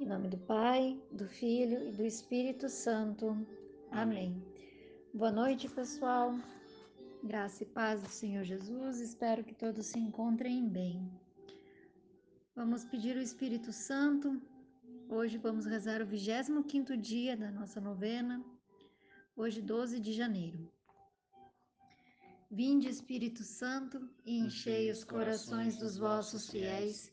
Em nome do Pai, do Filho e do Espírito Santo. Amém. Boa noite, pessoal. Graça e paz do Senhor Jesus. Espero que todos se encontrem bem. Vamos pedir o Espírito Santo. Hoje vamos rezar o 25º dia da nossa novena. Hoje, 12 de janeiro. Vinde, Espírito Santo, e enchei os corações dos vossos fiéis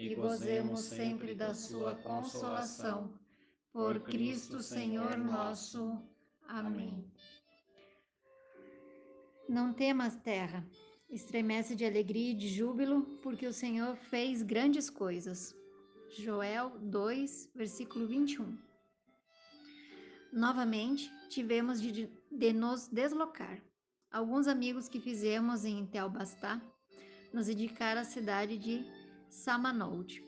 e gozemos sempre da sua consolação. Por Cristo Senhor nosso. Amém. Não temas, terra, estremece de alegria e de júbilo, porque o Senhor fez grandes coisas. Joel 2, versículo 21. Novamente, tivemos de, de nos deslocar. Alguns amigos que fizemos em Telbastá nos indicaram a cidade de Samanold,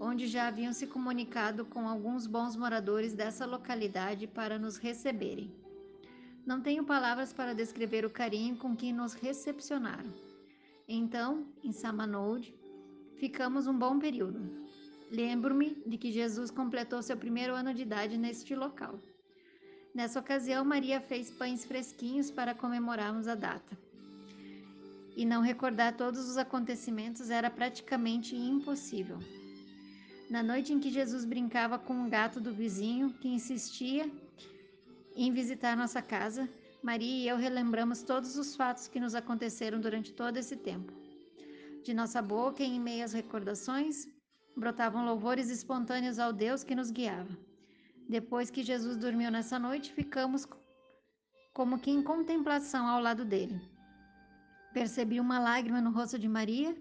onde já haviam se comunicado com alguns bons moradores dessa localidade para nos receberem. Não tenho palavras para descrever o carinho com que nos recepcionaram. Então, em Samanold, ficamos um bom período. Lembro-me de que Jesus completou seu primeiro ano de idade neste local. Nessa ocasião, Maria fez pães fresquinhos para comemorarmos a data e não recordar todos os acontecimentos era praticamente impossível. Na noite em que Jesus brincava com um gato do vizinho que insistia em visitar nossa casa, Maria e eu relembramos todos os fatos que nos aconteceram durante todo esse tempo. De nossa boca, em meio às recordações, brotavam louvores espontâneos ao Deus que nos guiava. Depois que Jesus dormiu nessa noite, ficamos como que em contemplação ao lado dele. Percebi uma lágrima no rosto de Maria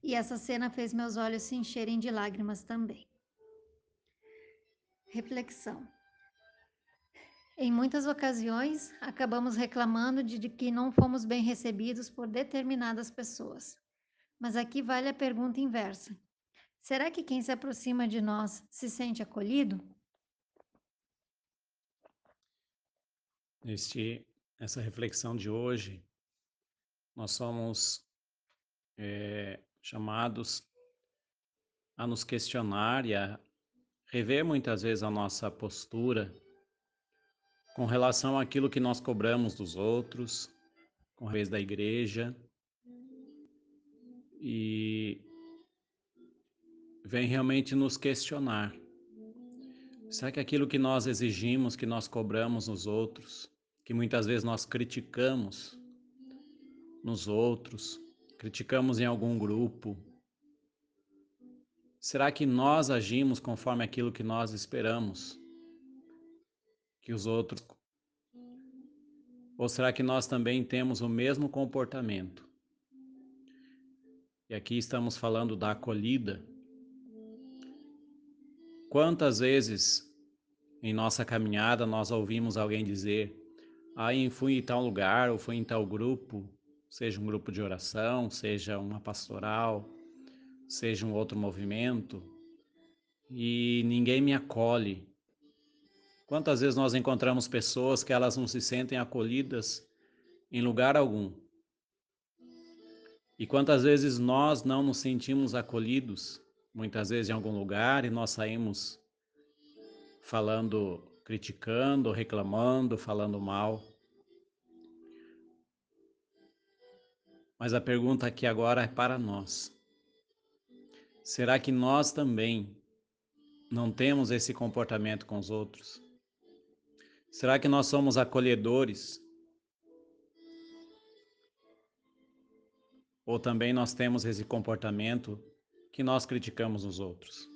e essa cena fez meus olhos se encherem de lágrimas também. Reflexão. Em muitas ocasiões, acabamos reclamando de, que não fomos bem recebidos por determinadas pessoas. Mas aqui vale a pergunta inversa: será que quem se aproxima de nós se sente acolhido? Neste, essa reflexão de hoje, nós somos é, chamados a nos questionar e a rever muitas vezes a nossa postura com relação àquilo que nós cobramos dos outros, com a vez da igreja, e vem realmente nos questionar. Será que aquilo que nós exigimos, que nós cobramos nos outros, que muitas vezes nós criticamos, nos outros, criticamos em algum grupo? Será que nós agimos conforme aquilo que nós esperamos que os outros? Ou será que nós também temos o mesmo comportamento? E aqui estamos falando da acolhida. Quantas vezes em nossa caminhada nós ouvimos alguém dizer: Ah, fui em tal lugar ou fui em tal grupo seja um grupo de oração, seja uma pastoral, seja um outro movimento, e ninguém me acolhe. Quantas vezes nós encontramos pessoas que elas não se sentem acolhidas em lugar algum? E quantas vezes nós não nos sentimos acolhidos, muitas vezes em algum lugar, e nós saímos falando, criticando, reclamando, falando mal. Mas a pergunta aqui agora é para nós. Será que nós também não temos esse comportamento com os outros? Será que nós somos acolhedores? Ou também nós temos esse comportamento que nós criticamos os outros?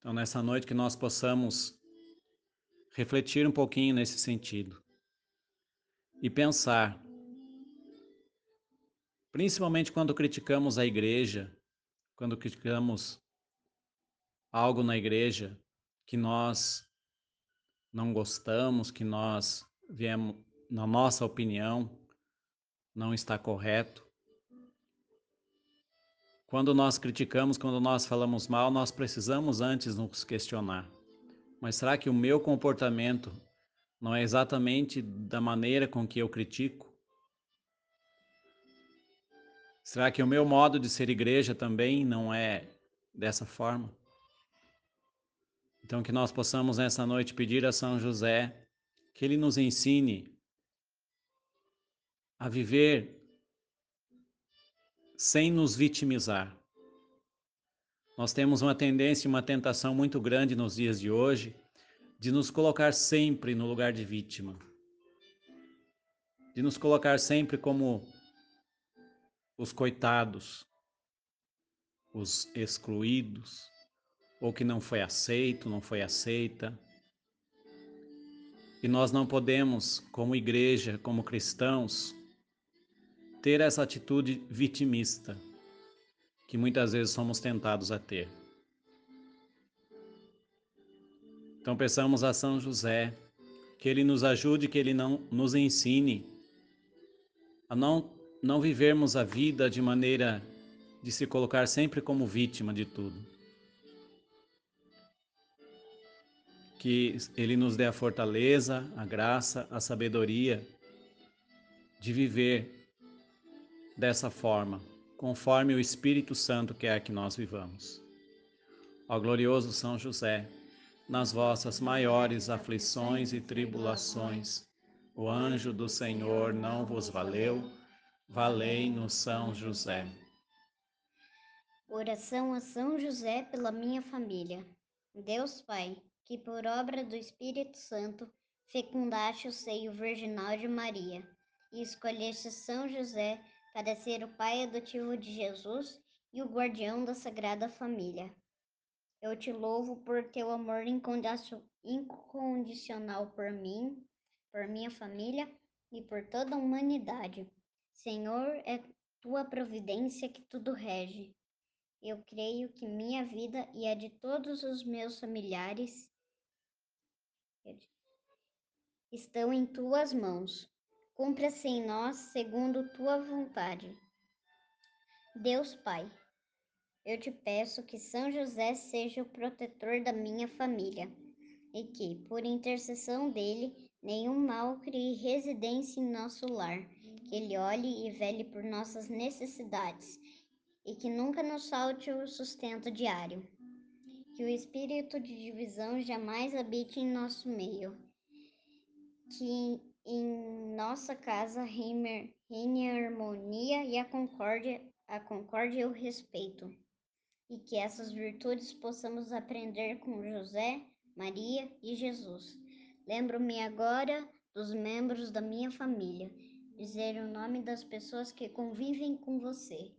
Então, nessa noite, que nós possamos refletir um pouquinho nesse sentido e pensar Principalmente quando criticamos a igreja, quando criticamos algo na igreja que nós não gostamos, que nós viemos, na nossa opinião, não está correto. Quando nós criticamos, quando nós falamos mal, nós precisamos antes nos questionar. Mas será que o meu comportamento não é exatamente da maneira com que eu critico? Será que o meu modo de ser igreja também não é dessa forma? Então, que nós possamos nessa noite pedir a São José que ele nos ensine a viver sem nos vitimizar. Nós temos uma tendência, uma tentação muito grande nos dias de hoje de nos colocar sempre no lugar de vítima, de nos colocar sempre como os coitados, os excluídos, ou que não foi aceito, não foi aceita. E nós não podemos, como igreja, como cristãos, ter essa atitude vitimista que muitas vezes somos tentados a ter. Então peçamos a São José que ele nos ajude, que ele não nos ensine a não não vivermos a vida de maneira de se colocar sempre como vítima de tudo. Que Ele nos dê a fortaleza, a graça, a sabedoria de viver dessa forma, conforme o Espírito Santo quer que nós vivamos. Ó glorioso São José, nas vossas maiores aflições e tribulações, o anjo do Senhor não vos valeu Valei-nos São José. Oração a São José pela minha família. Deus Pai, que por obra do Espírito Santo fecundaste o seio virginal de Maria e escolheste São José para ser o pai adotivo de Jesus e o guardião da Sagrada Família. Eu te louvo por teu amor incondicional por mim, por minha família e por toda a humanidade. Senhor, é tua providência que tudo rege. Eu creio que minha vida e a de todos os meus familiares estão em tuas mãos. Cumpra-se em nós segundo tua vontade. Deus Pai, eu te peço que São José seja o protetor da minha família e que, por intercessão dele, nenhum mal crie residência em nosso lar que Ele olhe e vele por nossas necessidades e que nunca nos falte o sustento diário. Que o espírito de divisão jamais habite em nosso meio. Que em nossa casa reine, reine a harmonia e a concórdia, a concórdia e o respeito. E que essas virtudes possamos aprender com José, Maria e Jesus. Lembro-me agora dos membros da minha família dizer o nome das pessoas que convivem com você.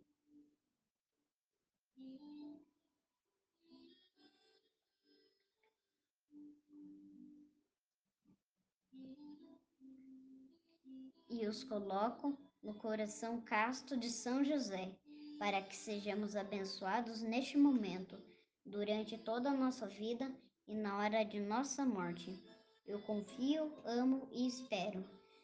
E os coloco no coração casto de São José, para que sejamos abençoados neste momento, durante toda a nossa vida e na hora de nossa morte. Eu confio, amo e espero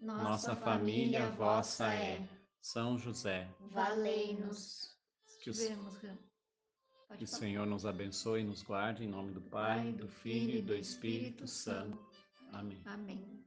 nossa família vossa é. São José, Valei-nos. que o, que o. Senhor nos abençoe e nos guarde em nome do Pai, do Filho e do Espírito Santo. Amém. Amém.